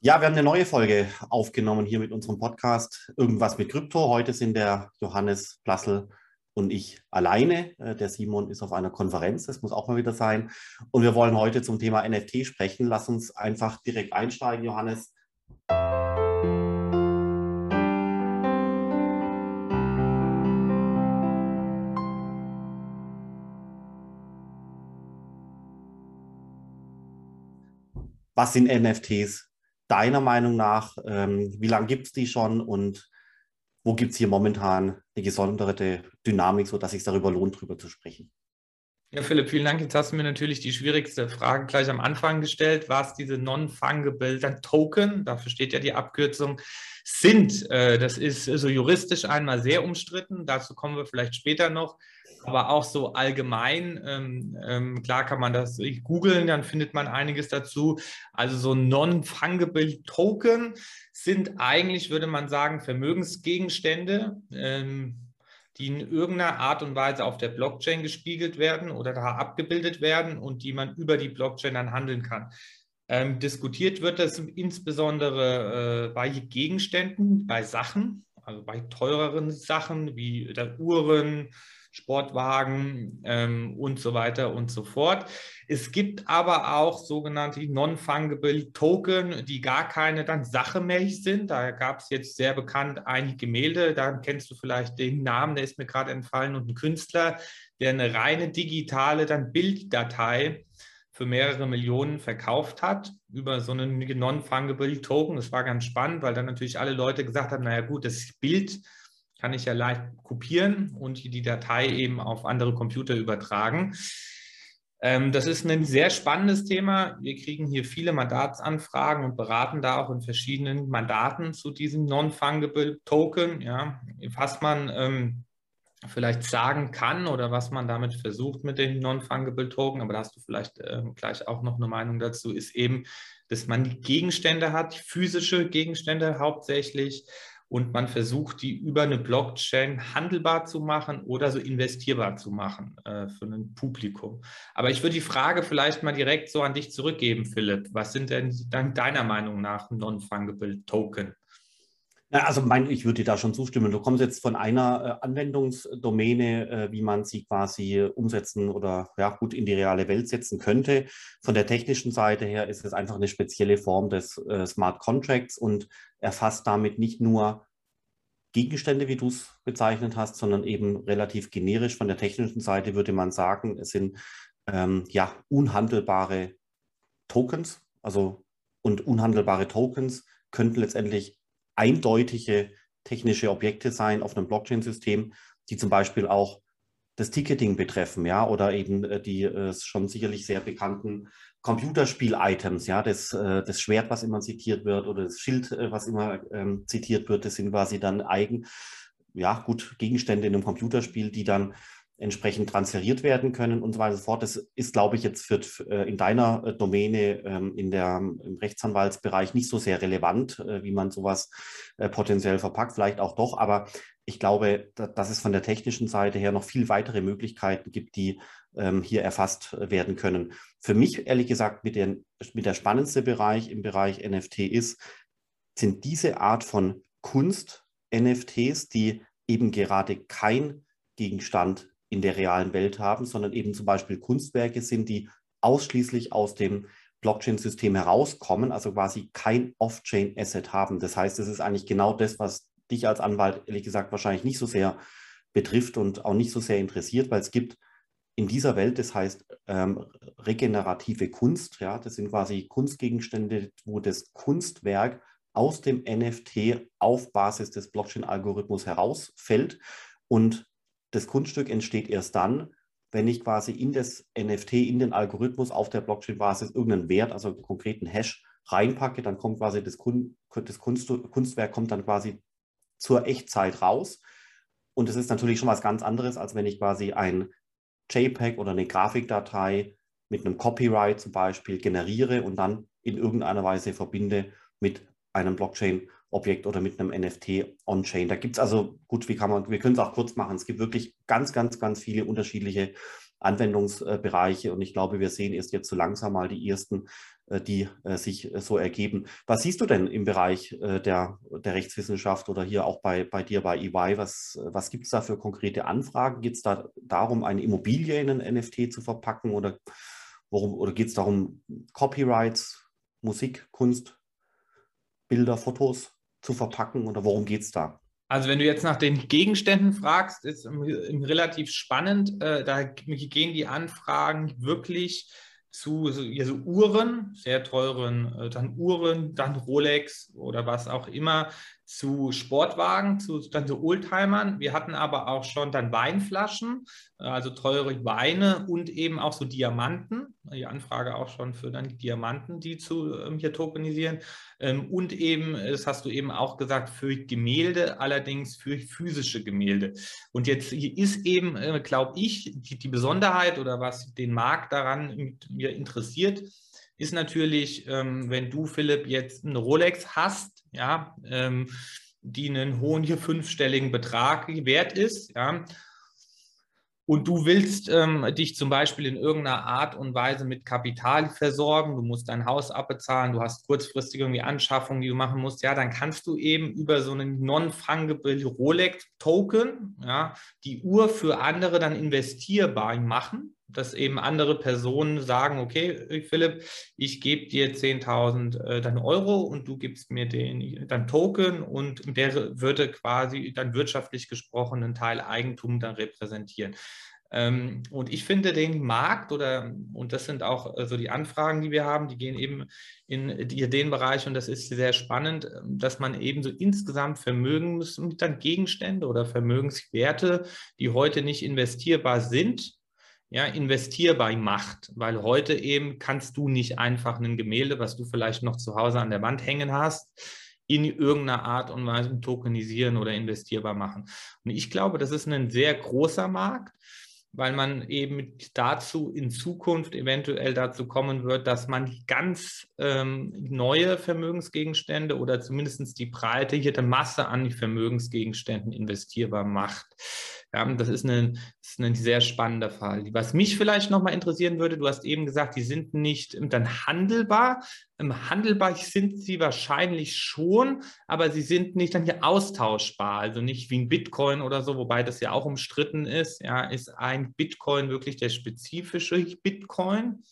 Ja, wir haben eine neue Folge aufgenommen hier mit unserem Podcast Irgendwas mit Krypto. Heute sind der Johannes Plassel und ich alleine. Äh, der Simon ist auf einer Konferenz, das muss auch mal wieder sein. Und wir wollen heute zum Thema NFT sprechen. Lass uns einfach direkt einsteigen, Johannes. Was sind NFTs deiner Meinung nach? Ähm, wie lange gibt es die schon und wo gibt es hier momentan eine gesonderte Dynamik, sodass es sich darüber lohnt, darüber zu sprechen? Ja, Philipp, vielen Dank. Jetzt hast du mir natürlich die schwierigste Frage gleich am Anfang gestellt. Was diese Non-Fungible Token, dafür steht ja die Abkürzung, sind. Äh, das ist so juristisch einmal sehr umstritten. Dazu kommen wir vielleicht später noch aber auch so allgemein. Ähm, ähm, klar kann man das googeln, dann findet man einiges dazu. Also so Non-Fungible Token sind eigentlich, würde man sagen, Vermögensgegenstände, ähm, die in irgendeiner Art und Weise auf der Blockchain gespiegelt werden oder da abgebildet werden und die man über die Blockchain dann handeln kann. Ähm, diskutiert wird das insbesondere äh, bei Gegenständen, bei Sachen, also bei teureren Sachen wie Uhren, Sportwagen ähm, und so weiter und so fort. Es gibt aber auch sogenannte Non-Fungible Token, die gar keine dann sachemäßig sind. Da gab es jetzt sehr bekannt einige Gemälde, da kennst du vielleicht den Namen, der ist mir gerade entfallen, und ein Künstler, der eine reine digitale dann Bilddatei für mehrere Millionen verkauft hat über so einen Non-Fungible Token. Das war ganz spannend, weil dann natürlich alle Leute gesagt haben, naja gut, das Bild kann ich ja leicht kopieren und die Datei eben auf andere Computer übertragen. Ähm, das ist ein sehr spannendes Thema. Wir kriegen hier viele Mandatsanfragen und beraten da auch in verschiedenen Mandaten zu diesem Non-Fungible Token. Ja, was man ähm, vielleicht sagen kann oder was man damit versucht mit dem Non-Fungible Token, aber da hast du vielleicht äh, gleich auch noch eine Meinung dazu, ist eben, dass man die Gegenstände hat, physische Gegenstände hauptsächlich und man versucht, die über eine Blockchain handelbar zu machen oder so investierbar zu machen äh, für ein Publikum. Aber ich würde die Frage vielleicht mal direkt so an dich zurückgeben, Philipp. Was sind denn deiner Meinung nach Non-Fungible Token? Ja, also mein, ich würde dir da schon zustimmen. Du kommst jetzt von einer äh, Anwendungsdomäne, äh, wie man sie quasi umsetzen oder ja gut in die reale Welt setzen könnte. Von der technischen Seite her ist es einfach eine spezielle Form des äh, Smart Contracts und erfasst damit nicht nur Gegenstände, wie du es bezeichnet hast, sondern eben relativ generisch von der technischen Seite würde man sagen, es sind ähm, ja unhandelbare Tokens, also und unhandelbare Tokens könnten letztendlich eindeutige technische Objekte sein auf einem Blockchain-System, die zum Beispiel auch das Ticketing betreffen, ja, oder eben äh, die äh, schon sicherlich sehr bekannten Computerspiel-Items, ja, das, äh, das Schwert, was immer zitiert wird, oder das Schild, äh, was immer ähm, zitiert wird, das sind quasi dann eigen, ja, gut, Gegenstände in einem Computerspiel, die dann entsprechend transferiert werden können und so weiter und so fort. Das ist, glaube ich, jetzt für, äh, in deiner äh, Domäne ähm, in der, im Rechtsanwaltsbereich nicht so sehr relevant, äh, wie man sowas potenziell verpackt, vielleicht auch doch, aber ich glaube, dass es von der technischen Seite her noch viel weitere Möglichkeiten gibt, die ähm, hier erfasst werden können. Für mich, ehrlich gesagt, mit, den, mit der spannendste Bereich im Bereich NFT ist, sind diese Art von Kunst, NFTs, die eben gerade kein Gegenstand in der realen Welt haben, sondern eben zum Beispiel Kunstwerke sind, die ausschließlich aus dem Blockchain-System herauskommen, also quasi kein Off-Chain-Asset haben. Das heißt, es ist eigentlich genau das, was dich als Anwalt ehrlich gesagt wahrscheinlich nicht so sehr betrifft und auch nicht so sehr interessiert, weil es gibt in dieser Welt, das heißt ähm, regenerative Kunst, ja, das sind quasi Kunstgegenstände, wo das Kunstwerk aus dem NFT auf Basis des Blockchain-Algorithmus herausfällt und das Kunststück entsteht erst dann, wenn ich quasi in das NFT, in den Algorithmus auf der Blockchain-Basis irgendeinen Wert, also einen konkreten Hash reinpacke, dann kommt quasi das, Kun das Kunst Kunstwerk kommt dann quasi zur Echtzeit raus. Und es ist natürlich schon was ganz anderes, als wenn ich quasi ein JPEG oder eine Grafikdatei mit einem Copyright zum Beispiel generiere und dann in irgendeiner Weise verbinde mit einem Blockchain Objekt oder mit einem NFT on-chain. Da gibt es also, gut, wie kann man, wir können es auch kurz machen. Es gibt wirklich ganz, ganz, ganz viele unterschiedliche Anwendungsbereiche und ich glaube, wir sehen erst jetzt so langsam mal die ersten äh, die äh, sich äh, so ergeben. Was siehst du denn im Bereich der, der Rechtswissenschaft oder hier auch bei, bei dir bei EY? Was, was gibt es da für konkrete Anfragen? Geht es da darum, eine Immobilie in ein NFT zu verpacken oder, oder geht es darum, Copyrights, Musik, Kunst, Bilder, Fotos zu verpacken oder worum geht es da? Also wenn du jetzt nach den Gegenständen fragst, ist relativ spannend. da gehen die Anfragen wirklich zu so Uhren, sehr teuren, äh, dann Uhren, dann Rolex oder was auch immer, zu Sportwagen, zu dann so Oldtimern. Wir hatten aber auch schon dann Weinflaschen, äh, also teure Weine und eben auch so Diamanten. Die Anfrage auch schon für dann Diamanten, die zu ähm, hier tokenisieren. Ähm, und eben, das hast du eben auch gesagt, für Gemälde, allerdings für physische Gemälde. Und jetzt ist eben, äh, glaube ich, die, die Besonderheit oder was den Markt daran mir interessiert, ist natürlich, ähm, wenn du, Philipp, jetzt eine Rolex hast, ja, ähm, die einen hohen hier fünfstelligen Betrag wert ist, ja, und du willst ähm, dich zum Beispiel in irgendeiner Art und Weise mit Kapital versorgen, du musst dein Haus abbezahlen, du hast kurzfristige irgendwie Anschaffungen, die du machen musst, ja, dann kannst du eben über so einen non-fungible Rolex-Token ja, die Uhr für andere dann investierbar machen dass eben andere Personen sagen, okay, Philipp, ich gebe dir 10.000 äh, dann Euro und du gibst mir den dann Token und der würde quasi dann wirtschaftlich gesprochen einen Teil Eigentum dann repräsentieren. Ähm, und ich finde den Markt oder, und das sind auch äh, so die Anfragen, die wir haben, die gehen eben in die, den Bereich und das ist sehr spannend, dass man eben so insgesamt Vermögens, dann Gegenstände oder Vermögenswerte, die heute nicht investierbar sind, ja, investierbar macht, weil heute eben kannst du nicht einfach ein Gemälde, was du vielleicht noch zu Hause an der Wand hängen hast, in irgendeiner Art und Weise tokenisieren oder investierbar machen. Und ich glaube, das ist ein sehr großer Markt, weil man eben dazu in Zukunft eventuell dazu kommen wird, dass man ganz ähm, neue Vermögensgegenstände oder zumindest die breite Masse an Vermögensgegenständen investierbar macht. Ja, das ist ein, das ist ein sehr spannender Fall. Was mich vielleicht nochmal interessieren würde, du hast eben gesagt, die sind nicht dann handelbar. Handelbar sind sie wahrscheinlich schon, aber sie sind nicht dann hier austauschbar, also nicht wie ein Bitcoin oder so, wobei das ja auch umstritten ist. Ja, ist ein Bitcoin wirklich der spezifische Bitcoin?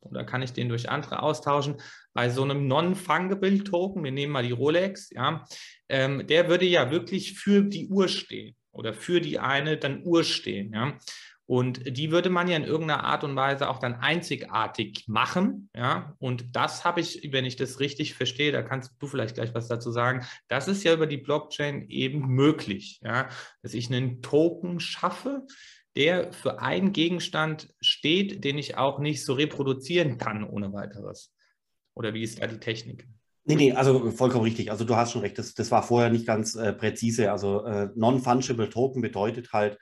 Oder kann ich den durch andere austauschen? Bei so einem Non-Fungible Token, wir nehmen mal die Rolex, ja, ähm, der würde ja wirklich für die Uhr stehen oder für die eine dann Uhr stehen. Ja? Und die würde man ja in irgendeiner Art und Weise auch dann einzigartig machen. Ja, und das habe ich, wenn ich das richtig verstehe, da kannst du vielleicht gleich was dazu sagen. Das ist ja über die Blockchain eben möglich, ja, dass ich einen Token schaffe, der für einen Gegenstand steht, den ich auch nicht so reproduzieren kann ohne weiteres. Oder wie ist da die Technik? Nee, nee, also vollkommen richtig. Also du hast schon recht, das, das war vorher nicht ganz äh, präzise. Also äh, Non-Fungible Token bedeutet halt,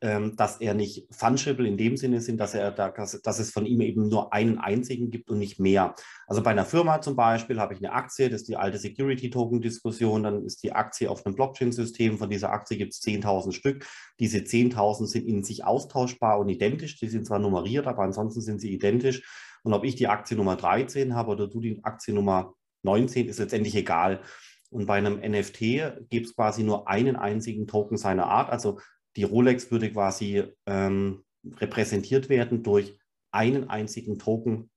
ähm, dass er nicht fungible in dem Sinne sind, dass, er da, dass, dass, es von ihm eben nur einen einzigen gibt und nicht mehr. Also bei einer Firma zum Beispiel habe ich eine Aktie, das ist die alte Security-Token-Diskussion, dann ist die Aktie auf einem Blockchain-System, von dieser Aktie gibt es 10.000 Stück. Diese 10.000 sind in sich austauschbar und identisch, die sind zwar nummeriert, aber ansonsten sind sie identisch. Und ob ich die Aktie Nummer 13 habe oder du die Aktie Nummer 19 ist letztendlich egal. Und bei einem NFT gibt es quasi nur einen einzigen Token seiner Art. Also die Rolex würde quasi ähm, repräsentiert werden durch einen einzigen Token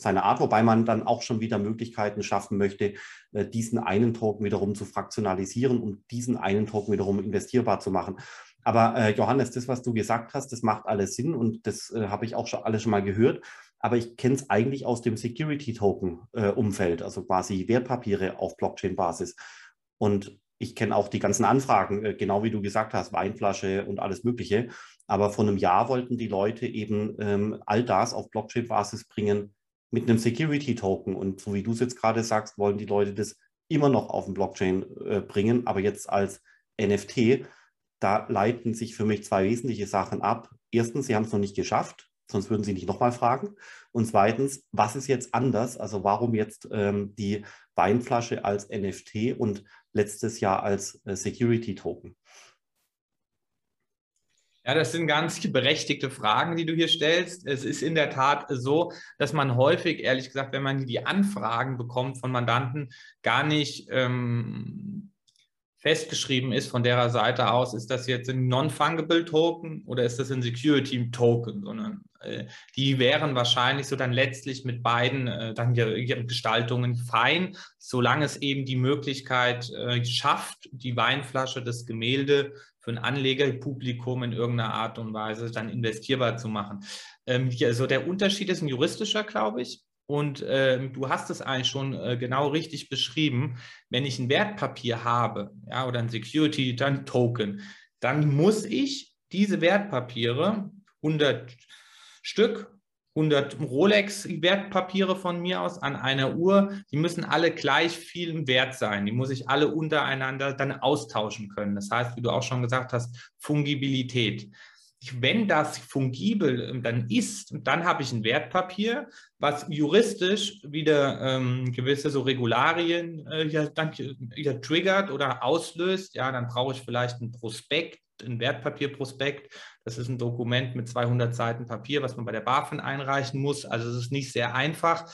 seiner Art, wobei man dann auch schon wieder Möglichkeiten schaffen möchte, äh, diesen einen Token wiederum zu fraktionalisieren und diesen einen Token wiederum investierbar zu machen. Aber äh, Johannes, das, was du gesagt hast, das macht alles Sinn und das äh, habe ich auch schon alles schon mal gehört aber ich kenne es eigentlich aus dem Security-Token-Umfeld, äh, also quasi Wertpapiere auf Blockchain-Basis. Und ich kenne auch die ganzen Anfragen, äh, genau wie du gesagt hast, Weinflasche und alles Mögliche. Aber vor einem Jahr wollten die Leute eben ähm, all das auf Blockchain-Basis bringen mit einem Security-Token. Und so wie du es jetzt gerade sagst, wollen die Leute das immer noch auf den Blockchain äh, bringen, aber jetzt als NFT. Da leiten sich für mich zwei wesentliche Sachen ab. Erstens, sie haben es noch nicht geschafft, sonst würden Sie nicht nochmal fragen. Und zweitens, was ist jetzt anders? Also warum jetzt ähm, die Weinflasche als NFT und letztes Jahr als äh, Security Token? Ja, das sind ganz berechtigte Fragen, die du hier stellst. Es ist in der Tat so, dass man häufig, ehrlich gesagt, wenn man die Anfragen bekommt von Mandanten, gar nicht ähm, festgeschrieben ist von der Seite aus, ist das jetzt ein Non-Fungible Token oder ist das ein Security Token, sondern äh, die wären wahrscheinlich so dann letztlich mit beiden äh, dann ihre Gestaltungen fein, solange es eben die Möglichkeit äh, schafft, die Weinflasche, das Gemälde für ein Anlegerpublikum in irgendeiner Art und Weise dann investierbar zu machen. Ähm, also der Unterschied ist ein juristischer, glaube ich. Und äh, du hast es eigentlich schon äh, genau richtig beschrieben. Wenn ich ein Wertpapier habe, ja, oder ein Security, dann Token, dann muss ich diese Wertpapiere, 100 Stück, 100 Rolex-Wertpapiere von mir aus an einer Uhr, die müssen alle gleich viel wert sein. Die muss ich alle untereinander dann austauschen können. Das heißt, wie du auch schon gesagt hast, Fungibilität wenn das fungibel ähm, dann ist, dann habe ich ein Wertpapier, was juristisch wieder ähm, gewisse so Regularien äh, ja, dann, ja, triggert oder auslöst. Ja, dann brauche ich vielleicht ein Prospekt, ein Wertpapierprospekt. Das ist ein Dokument mit 200 Seiten Papier, was man bei der BaFin einreichen muss. Also es ist nicht sehr einfach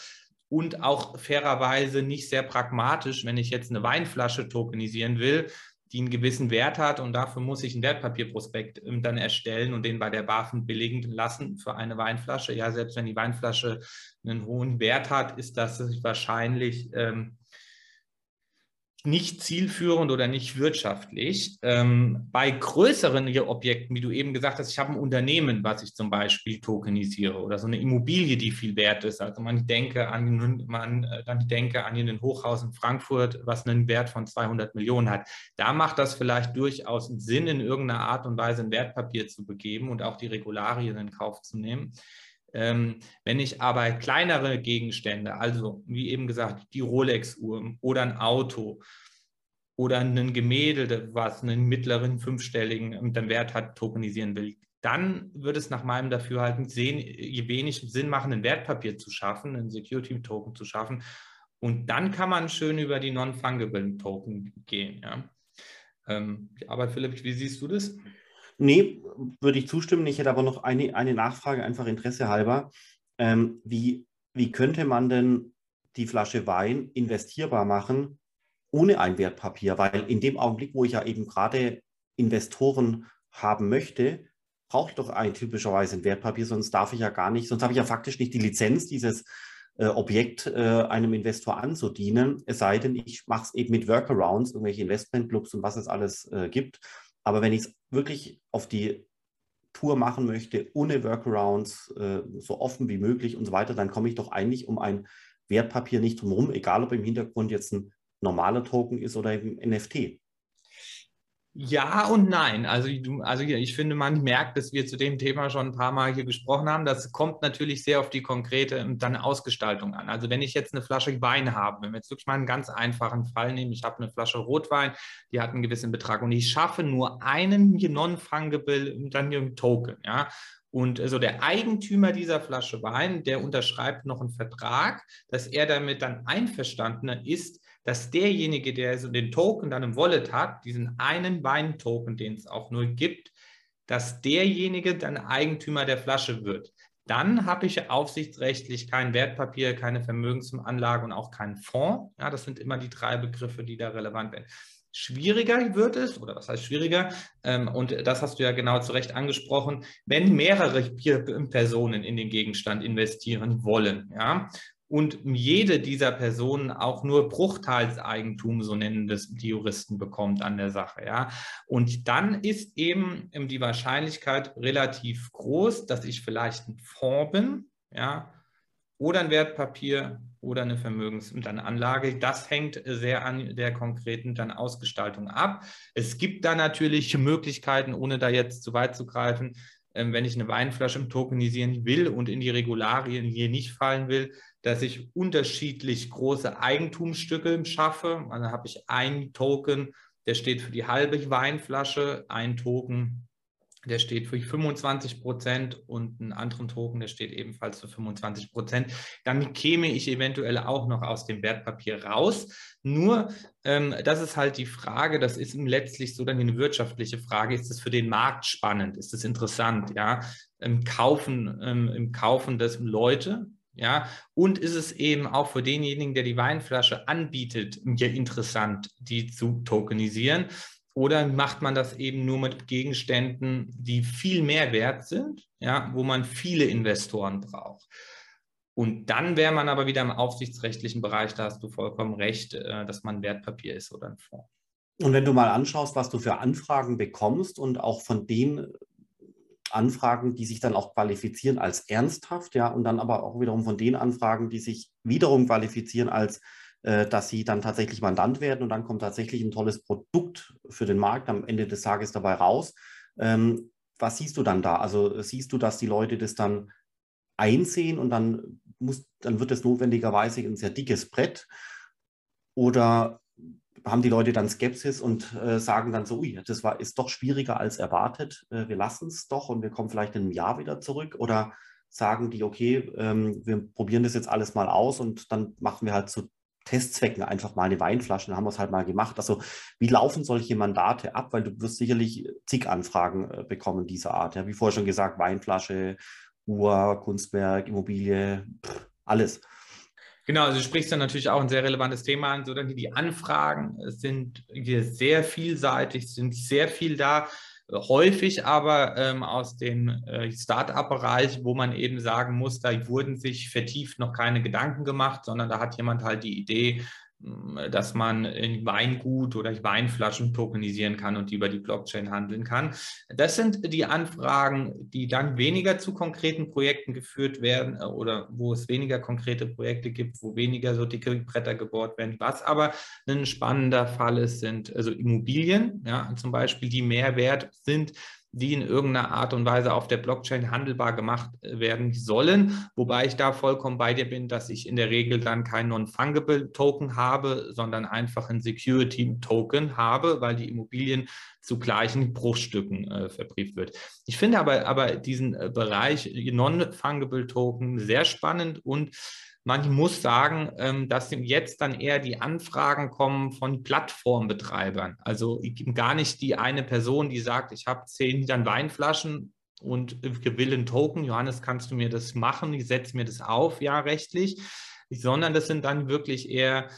und auch fairerweise nicht sehr pragmatisch, wenn ich jetzt eine Weinflasche tokenisieren will die einen gewissen Wert hat und dafür muss ich einen Wertpapierprospekt ähm, dann erstellen und den bei der BaFin belegen lassen für eine Weinflasche. Ja, selbst wenn die Weinflasche einen hohen Wert hat, ist das wahrscheinlich ähm, nicht zielführend oder nicht wirtschaftlich. Ähm, bei größeren Objekten, wie du eben gesagt hast, ich habe ein Unternehmen, was ich zum Beispiel tokenisiere oder so eine Immobilie, die viel wert ist. Also man denke an, man, äh, dann denke an ein Hochhaus in Frankfurt, was einen Wert von 200 Millionen hat. Da macht das vielleicht durchaus Sinn, in irgendeiner Art und Weise ein Wertpapier zu begeben und auch die Regularien in Kauf zu nehmen. Ähm, wenn ich aber kleinere Gegenstände, also wie eben gesagt, die Rolex-Uhr oder ein Auto oder ein Gemälde, was einen mittleren fünfstelligen ähm, Wert hat, tokenisieren will, dann wird es nach meinem Dafürhalten sehen, je wenig Sinn machen, ein Wertpapier zu schaffen, einen Security-Token zu schaffen. Und dann kann man schön über die Non-Fungible Token gehen. Ja. Ähm, aber Philipp, wie siehst du das? Nee, würde ich zustimmen. Ich hätte aber noch eine, eine Nachfrage, einfach Interesse halber. Ähm, wie, wie könnte man denn die Flasche Wein investierbar machen ohne ein Wertpapier? Weil in dem Augenblick, wo ich ja eben gerade Investoren haben möchte, brauche ich doch ein typischerweise ein Wertpapier, sonst darf ich ja gar nicht, sonst habe ich ja faktisch nicht die Lizenz, dieses äh, Objekt äh, einem Investor anzudienen, es sei denn, ich mache es eben mit Workarounds, irgendwelche Investmentclubs und was es alles äh, gibt. Aber wenn ich es wirklich auf die Tour machen möchte, ohne Workarounds, äh, so offen wie möglich und so weiter, dann komme ich doch eigentlich um ein Wertpapier nicht drumherum, egal ob im Hintergrund jetzt ein normaler Token ist oder ein NFT. Ja und nein. Also, also ich finde, man merkt, dass wir zu dem Thema schon ein paar Mal hier gesprochen haben. Das kommt natürlich sehr auf die konkrete ähm, dann Ausgestaltung an. Also wenn ich jetzt eine Flasche Wein habe, wenn wir jetzt wirklich mal einen ganz einfachen Fall nehmen, ich habe eine Flasche Rotwein, die hat einen gewissen Betrag und ich schaffe nur einen non-fungible dann Token, ja. Und also der Eigentümer dieser Flasche Wein, der unterschreibt noch einen Vertrag, dass er damit dann einverstanden ist, dass derjenige, der so den Token dann im Wallet hat, diesen einen Wein-Token, den es auch nur gibt, dass derjenige dann Eigentümer der Flasche wird. Dann habe ich aufsichtsrechtlich kein Wertpapier, keine Vermögensanlage und auch keinen Fonds. Ja, das sind immer die drei Begriffe, die da relevant werden. Schwieriger wird es, oder was heißt schwieriger? Ähm, und das hast du ja genau zu Recht angesprochen, wenn mehrere Personen in den Gegenstand investieren wollen. Ja? Und jede dieser Personen auch nur Bruchteilseigentum, so nennen das die Juristen, bekommt an der Sache. Ja? Und dann ist eben die Wahrscheinlichkeit relativ groß, dass ich vielleicht ein Fonds bin, ja, oder ein Wertpapier oder eine Vermögens- und eine Anlage. Das hängt sehr an der konkreten dann Ausgestaltung ab. Es gibt da natürlich Möglichkeiten, ohne da jetzt zu weit zu greifen, ähm, wenn ich eine Weinflasche tokenisieren will und in die Regularien hier nicht fallen will, dass ich unterschiedlich große Eigentumsstücke schaffe. Also habe ich einen Token, der steht für die halbe Weinflasche, ein Token der steht für 25 Prozent und einen anderen Token, der steht ebenfalls für 25 Prozent. Dann käme ich eventuell auch noch aus dem Wertpapier raus. Nur, ähm, das ist halt die Frage, das ist letztlich so dann eine wirtschaftliche Frage, ist es für den Markt spannend, ist es interessant, ja, im Kaufen, ähm, im Kaufen des Leute, ja, und ist es eben auch für denjenigen, der die Weinflasche anbietet, interessant, die zu tokenisieren. Oder macht man das eben nur mit Gegenständen, die viel mehr wert sind, ja, wo man viele Investoren braucht? Und dann wäre man aber wieder im aufsichtsrechtlichen Bereich, da hast du vollkommen recht, äh, dass man ein Wertpapier ist oder ein Fonds. Und wenn du mal anschaust, was du für Anfragen bekommst und auch von den Anfragen, die sich dann auch qualifizieren als ernsthaft, ja, und dann aber auch wiederum von den Anfragen, die sich wiederum qualifizieren als äh, dass sie dann tatsächlich Mandant werden und dann kommt tatsächlich ein tolles Produkt für den Markt am Ende des Tages dabei raus. Ähm, was siehst du dann da? Also siehst du, dass die Leute das dann einsehen und dann muss, dann wird es notwendigerweise ein sehr dickes Brett? Oder haben die Leute dann Skepsis und äh, sagen dann so, ui, das war, ist doch schwieriger als erwartet, äh, wir lassen es doch und wir kommen vielleicht in einem Jahr wieder zurück? Oder sagen die, okay, ähm, wir probieren das jetzt alles mal aus und dann machen wir halt zu Testzwecken einfach mal eine Weinflasche, dann haben wir es halt mal gemacht. Also wie laufen solche Mandate ab? Weil du wirst sicherlich zig Anfragen äh, bekommen dieser Art. Ja, wie vorher schon gesagt, Weinflasche, Uhr, Kunstwerk, Immobilie, pff, alles. Genau, also du sprichst dann natürlich auch ein sehr relevantes Thema an, so dann die Anfragen sind hier sehr vielseitig, sind sehr viel da häufig aber ähm, aus dem äh, Start-up-Bereich, wo man eben sagen muss, da wurden sich vertieft noch keine Gedanken gemacht, sondern da hat jemand halt die Idee, dass man in Weingut oder Weinflaschen tokenisieren kann und die über die Blockchain handeln kann. Das sind die Anfragen, die dann weniger zu konkreten Projekten geführt werden äh, oder wo es weniger konkrete Projekte gibt, wo weniger so dicke Bretter gebohrt werden. Was aber ein spannender Fall ist, sind also Immobilien, ja, zum Beispiel, die mehr wert sind die in irgendeiner Art und Weise auf der Blockchain handelbar gemacht äh, werden sollen. Wobei ich da vollkommen bei dir bin, dass ich in der Regel dann kein Non-Fungible Token habe, sondern einfach ein Security Token habe, weil die Immobilien zu gleichen Bruchstücken äh, verbrieft wird. Ich finde aber, aber diesen äh, Bereich Non-Fungible Token sehr spannend und man muss sagen, ähm, dass jetzt dann eher die Anfragen kommen von Plattformbetreibern. Also gar nicht die eine Person, die sagt, ich habe zehn dann Weinflaschen und will einen Token. Johannes, kannst du mir das machen? Ich setze mir das auf, ja, rechtlich. Sondern das sind dann wirklich eher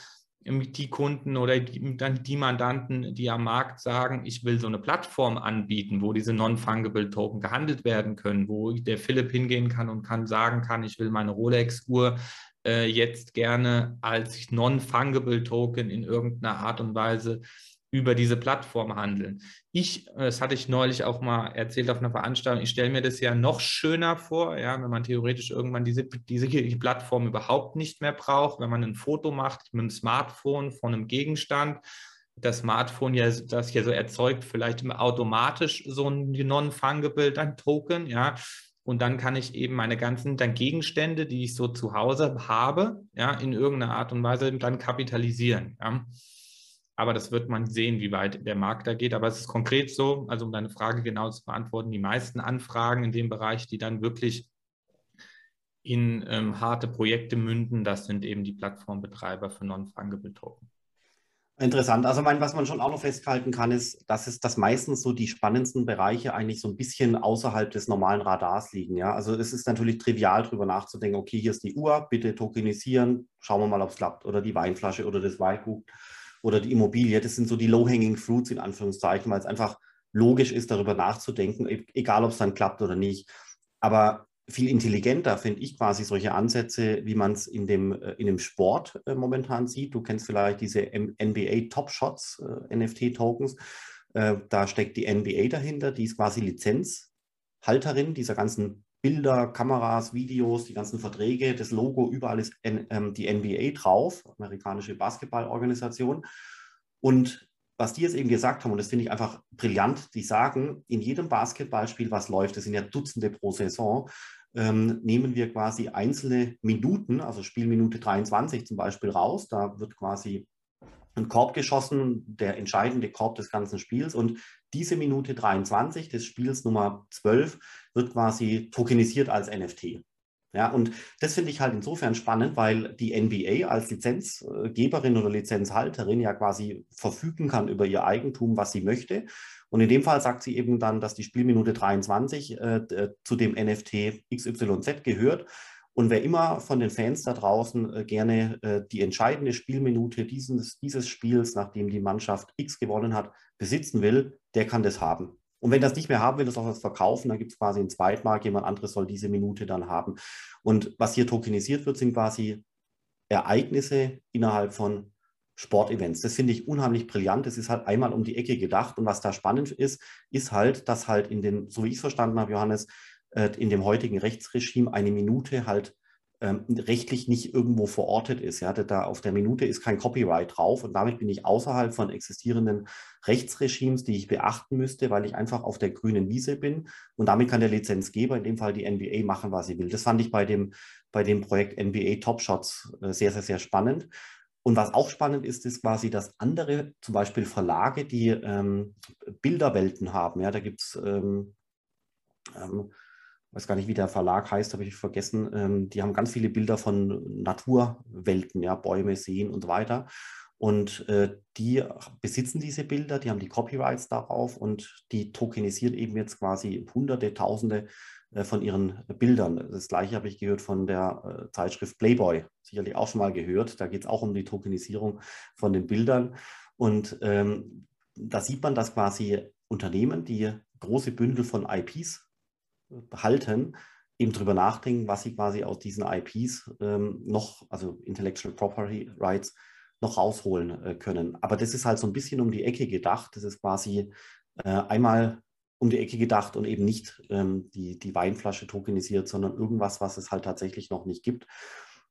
die Kunden oder die, dann die Mandanten, die am Markt sagen, ich will so eine Plattform anbieten, wo diese Non-Fungible Token gehandelt werden können, wo der Philipp hingehen kann und kann sagen kann, ich will meine Rolex-Uhr äh, jetzt gerne als Non-Fungible Token in irgendeiner Art und Weise über diese Plattform handeln. Ich, das hatte ich neulich auch mal erzählt auf einer Veranstaltung, ich stelle mir das ja noch schöner vor, ja, wenn man theoretisch irgendwann diese, diese Plattform überhaupt nicht mehr braucht, wenn man ein Foto macht mit dem Smartphone von einem Gegenstand, das Smartphone ja, das ja so erzeugt, vielleicht automatisch so ein Non-Fungible, ein Token, ja, und dann kann ich eben meine ganzen dann Gegenstände, die ich so zu Hause habe, ja, in irgendeiner Art und Weise dann kapitalisieren. Ja. Aber das wird man sehen, wie weit der Markt da geht. Aber es ist konkret so, also um deine Frage genau zu beantworten, die meisten Anfragen in dem Bereich, die dann wirklich in ähm, harte Projekte münden, das sind eben die Plattformbetreiber für Non-Fungible Token. Interessant. Also mein, was man schon auch noch festhalten kann, ist, dass es dass meistens so die spannendsten Bereiche eigentlich so ein bisschen außerhalb des normalen Radars liegen. Ja? Also es ist natürlich trivial, darüber nachzudenken, okay, hier ist die Uhr, bitte tokenisieren, schauen wir mal, ob es klappt. Oder die Weinflasche oder das Weingut oder die Immobilie. Das sind so die low-hanging fruits in Anführungszeichen, weil es einfach logisch ist, darüber nachzudenken, e-, egal ob es dann klappt oder nicht. Aber viel intelligenter finde ich quasi solche Ansätze, wie man es in dem, äh, in dem Sport äh, momentan sieht. Du kennst vielleicht diese NBA Top Shots, äh, NFT-Tokens. Äh, da steckt die NBA dahinter, die ist quasi Lizenzhalterin dieser ganzen Bilder, Kameras, Videos, die ganzen Verträge, das Logo, überall ist N, ähm, die NBA drauf, amerikanische Basketballorganisation. Und was die jetzt eben gesagt haben, und das finde ich einfach brillant, die sagen, in jedem Basketballspiel, was läuft, das sind ja Dutzende pro Saison, ähm, nehmen wir quasi einzelne Minuten, also Spielminute 23 zum Beispiel raus. Da wird quasi einen Korb geschossen, der entscheidende Korb des ganzen Spiels. Und diese Minute 23 des Spiels Nummer 12 wird quasi tokenisiert als NFT. Ja, und das finde ich halt insofern spannend, weil die NBA als Lizenzgeberin oder Lizenzhalterin ja quasi verfügen kann über ihr Eigentum, was sie möchte. Und in dem Fall sagt sie eben dann, dass die Spielminute 23 äh, zu dem NFT XYZ gehört. Und wer immer von den Fans da draußen äh, gerne äh, die entscheidende Spielminute dieses, dieses Spiels, nachdem die Mannschaft X gewonnen hat, besitzen will, der kann das haben. Und wenn das nicht mehr haben will, das auch was verkaufen, dann gibt es quasi einen Zweitmarkt, jemand anderes soll diese Minute dann haben. Und was hier tokenisiert wird, sind quasi Ereignisse innerhalb von Sportevents. Das finde ich unheimlich brillant. Das ist halt einmal um die Ecke gedacht. Und was da spannend ist, ist halt, dass halt in den, so wie ich es verstanden habe, Johannes, äh, in dem heutigen Rechtsregime eine Minute halt ähm, rechtlich nicht irgendwo verortet ist. Ja, da auf der Minute ist kein Copyright drauf und damit bin ich außerhalb von existierenden Rechtsregimes, die ich beachten müsste, weil ich einfach auf der grünen Wiese bin und damit kann der Lizenzgeber, in dem Fall die NBA, machen, was sie will. Das fand ich bei dem, bei dem Projekt NBA Top Shots äh, sehr, sehr, sehr spannend. Und was auch spannend ist, ist quasi, dass andere, zum Beispiel Verlage, die ähm, Bilderwelten haben. Ja, da gibt es ähm, ähm, weiß gar nicht, wie der Verlag heißt, habe ich vergessen. Ähm, die haben ganz viele Bilder von Naturwelten, ja, Bäume, Seen und so weiter. Und äh, die besitzen diese Bilder, die haben die Copyrights darauf und die tokenisieren eben jetzt quasi Hunderte, Tausende äh, von ihren Bildern. Das gleiche habe ich gehört von der äh, Zeitschrift Playboy, sicherlich auch schon mal gehört. Da geht es auch um die Tokenisierung von den Bildern. Und ähm, da sieht man, dass quasi Unternehmen, die große Bündel von IPs behalten, eben drüber nachdenken, was sie quasi aus diesen IPs ähm, noch, also Intellectual Property Rights, noch rausholen äh, können. Aber das ist halt so ein bisschen um die Ecke gedacht. Das ist quasi äh, einmal um die Ecke gedacht und eben nicht ähm, die, die Weinflasche tokenisiert, sondern irgendwas, was es halt tatsächlich noch nicht gibt.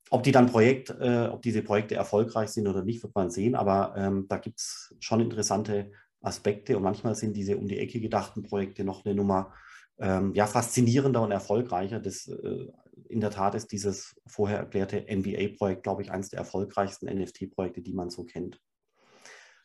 Ob die dann Projekt, äh, ob diese Projekte erfolgreich sind oder nicht, wird man sehen. Aber ähm, da gibt es schon interessante Aspekte und manchmal sind diese um die Ecke gedachten Projekte noch eine Nummer ähm, ja, faszinierender und erfolgreicher. Das, äh, in der Tat ist dieses vorher erklärte NBA-Projekt, glaube ich, eines der erfolgreichsten NFT-Projekte, die man so kennt.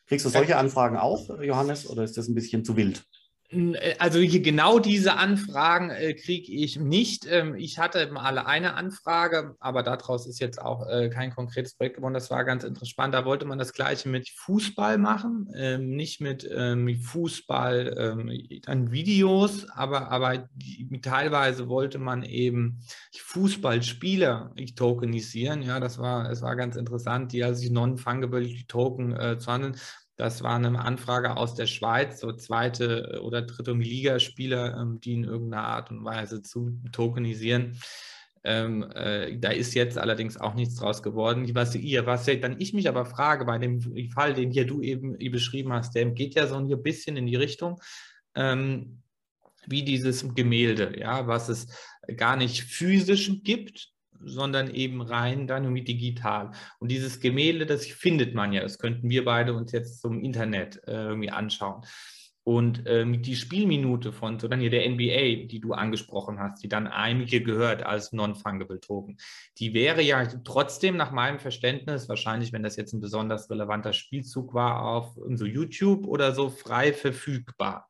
Kriegst du solche Anfragen auch, Johannes, oder ist das ein bisschen zu wild? Äh, also genau diese Anfragen äh, kriege ich nicht. Ähm, ich hatte mal eine Anfrage, aber daraus ist jetzt auch äh, kein konkretes Projekt geworden. Das war ganz interessant. Da wollte man das gleiche mit Fußball machen, ähm, nicht mit ähm, Fußball ähm, an Videos, aber, aber die, teilweise wollte man eben Fußballspieler tokenisieren. Ja, das war, das war ganz interessant, die also non-fungible Token äh, zu handeln. Das war eine Anfrage aus der Schweiz, so zweite oder dritte Ligaspieler, ähm, die in irgendeiner Art und Weise zu tokenisieren. Ähm, äh, da ist jetzt allerdings auch nichts draus geworden. Was, ihr, was dann ich mich aber frage, bei dem Fall, den hier du eben beschrieben hast, der geht ja so ein bisschen in die Richtung, ähm, wie dieses Gemälde, ja, was es gar nicht physisch gibt, sondern eben rein dann irgendwie digital. Und dieses Gemälde, das findet man ja, das könnten wir beide uns jetzt zum Internet äh, irgendwie anschauen. Und ähm, die Spielminute von so dann hier der NBA, die du angesprochen hast, die dann einige gehört als Non-Fungible Token, die wäre ja trotzdem nach meinem Verständnis, wahrscheinlich, wenn das jetzt ein besonders relevanter Spielzug war, auf so YouTube oder so frei verfügbar.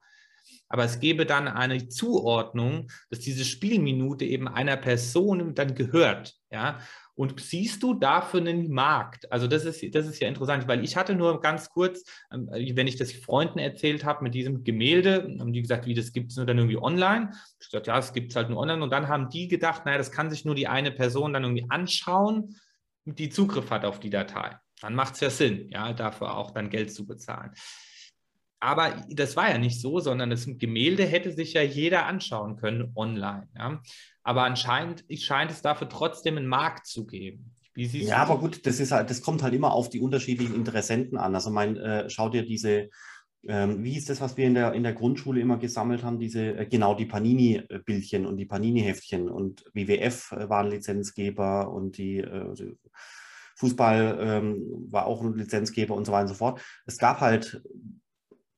Aber es gäbe dann eine Zuordnung, dass diese Spielminute eben einer Person dann gehört. Ja? Und siehst du dafür einen Markt? Also das ist, das ist ja interessant, weil ich hatte nur ganz kurz, ähm, wenn ich das Freunden erzählt habe mit diesem Gemälde, haben die gesagt, wie das gibt es nur dann irgendwie online. Ich gesagt, ja, es gibt es halt nur online. Und dann haben die gedacht, naja, das kann sich nur die eine Person dann irgendwie anschauen, die Zugriff hat auf die Datei. Dann macht es ja Sinn, ja, dafür auch dann Geld zu bezahlen. Aber das war ja nicht so, sondern das Gemälde hätte sich ja jeder anschauen können online. Ja? Aber anscheinend scheint es dafür trotzdem einen Markt zu geben. ja, aber gut, das, ist halt, das kommt halt immer auf die unterschiedlichen Interessenten an. Also mein, äh, schau dir diese, ähm, wie ist das, was wir in der, in der Grundschule immer gesammelt haben, diese, äh, genau, die Panini-Bildchen und die Panini-Heftchen und WWF äh, waren Lizenzgeber und die äh, Fußball ähm, war auch ein Lizenzgeber und so weiter und so fort. Es gab halt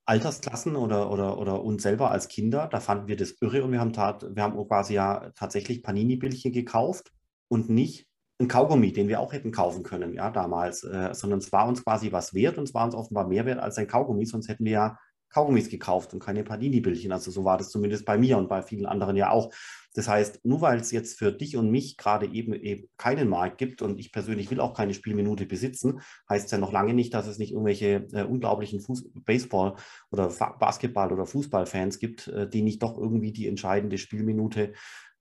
Altersklassen oder, oder, oder uns selber als Kinder, da fanden wir das irre und wir haben, tat, wir haben quasi ja tatsächlich Panini-Bildchen gekauft und nicht ein Kaugummi, den wir auch hätten kaufen können, ja, damals, äh, sondern es war uns quasi was wert und es war uns offenbar mehr wert als ein Kaugummi, sonst hätten wir ja Kaugummis gekauft und keine Panini-Bildchen. Also so war das zumindest bei mir und bei vielen anderen ja auch. Das heißt, nur weil es jetzt für dich und mich gerade eben, eben keinen Markt gibt und ich persönlich will auch keine Spielminute besitzen, heißt es ja noch lange nicht, dass es nicht irgendwelche äh, unglaublichen Fuß Baseball- oder Basketball- oder Fußballfans gibt, äh, die nicht doch irgendwie die entscheidende Spielminute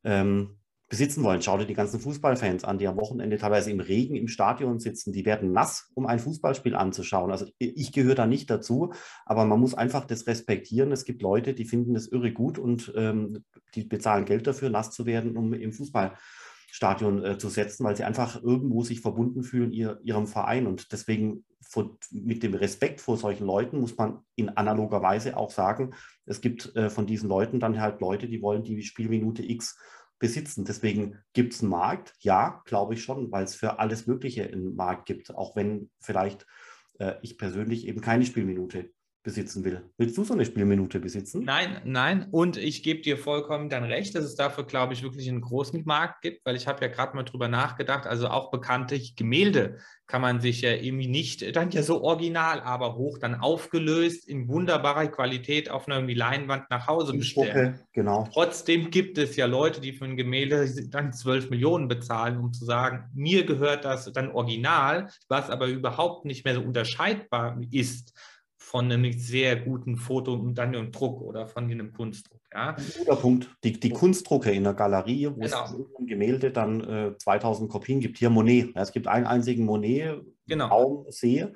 ähm, besitzen wollen. Schau dir die ganzen Fußballfans an, die am Wochenende teilweise im Regen im Stadion sitzen. Die werden nass, um ein Fußballspiel anzuschauen. Also ich gehöre da nicht dazu, aber man muss einfach das respektieren. Es gibt Leute, die finden das irre gut und ähm, die bezahlen Geld dafür, nass zu werden, um im Fußballstadion äh, zu setzen, weil sie einfach irgendwo sich verbunden fühlen ihr, ihrem Verein. Und deswegen vor, mit dem Respekt vor solchen Leuten muss man in analoger Weise auch sagen, es gibt äh, von diesen Leuten dann halt Leute, die wollen die Spielminute X besitzen. Deswegen gibt es einen Markt, ja, glaube ich schon, weil es für alles Mögliche einen Markt gibt, auch wenn vielleicht äh, ich persönlich eben keine Spielminute besitzen will. Willst du so eine Spielminute besitzen? Nein, nein. Und ich gebe dir vollkommen dann recht, dass es dafür, glaube ich, wirklich einen großen Markt gibt, weil ich habe ja gerade mal drüber nachgedacht, also auch bekannte Gemälde kann man sich ja irgendwie nicht, dann ja so original, aber hoch dann aufgelöst in wunderbarer Qualität auf einer Leinwand nach Hause bestellen. Okay, genau. Trotzdem gibt es ja Leute, die für ein Gemälde dann 12 Millionen bezahlen, um zu sagen, mir gehört das dann original, was aber überhaupt nicht mehr so unterscheidbar ist von einem sehr guten Foto und dann einem Druck oder von einem Kunstdruck. Ja. Ein guter Punkt. Die, die Kunstdrucke in der Galerie, wo genau. es ein Gemälde dann äh, 2000 Kopien gibt. Hier Monet. Ja, es gibt einen einzigen Monet, genau. Raum, See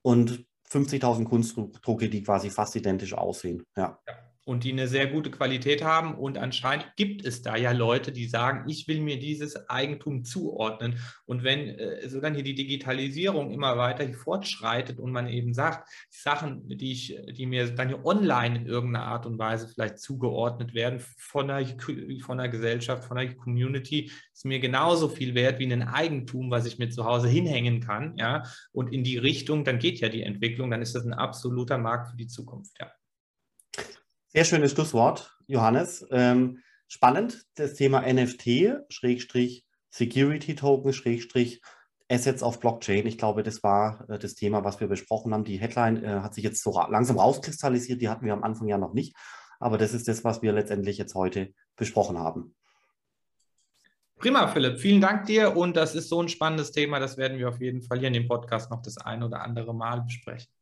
und 50.000 Kunstdrucke, die quasi fast identisch aussehen. Ja. ja und die eine sehr gute Qualität haben. Und anscheinend gibt es da ja Leute, die sagen, ich will mir dieses Eigentum zuordnen. Und wenn äh, so dann hier die Digitalisierung immer weiter fortschreitet und man eben sagt, Sachen, die ich, die mir dann hier online in irgendeiner Art und Weise vielleicht zugeordnet werden von der, von der Gesellschaft, von der Community, ist mir genauso viel wert wie ein Eigentum, was ich mir zu Hause hinhängen kann. Ja, und in die Richtung, dann geht ja die Entwicklung, dann ist das ein absoluter Markt für die Zukunft. Ja. Sehr schönes Schlusswort, Johannes. Ähm, spannend, das Thema NFT, Schrägstrich Security Token, Schrägstrich Assets auf Blockchain. Ich glaube, das war äh, das Thema, was wir besprochen haben. Die Headline äh, hat sich jetzt so ra langsam rauskristallisiert, die hatten wir am Anfang ja noch nicht. Aber das ist das, was wir letztendlich jetzt heute besprochen haben. Prima, Philipp. Vielen Dank dir. Und das ist so ein spannendes Thema. Das werden wir auf jeden Fall hier in dem Podcast noch das ein oder andere Mal besprechen.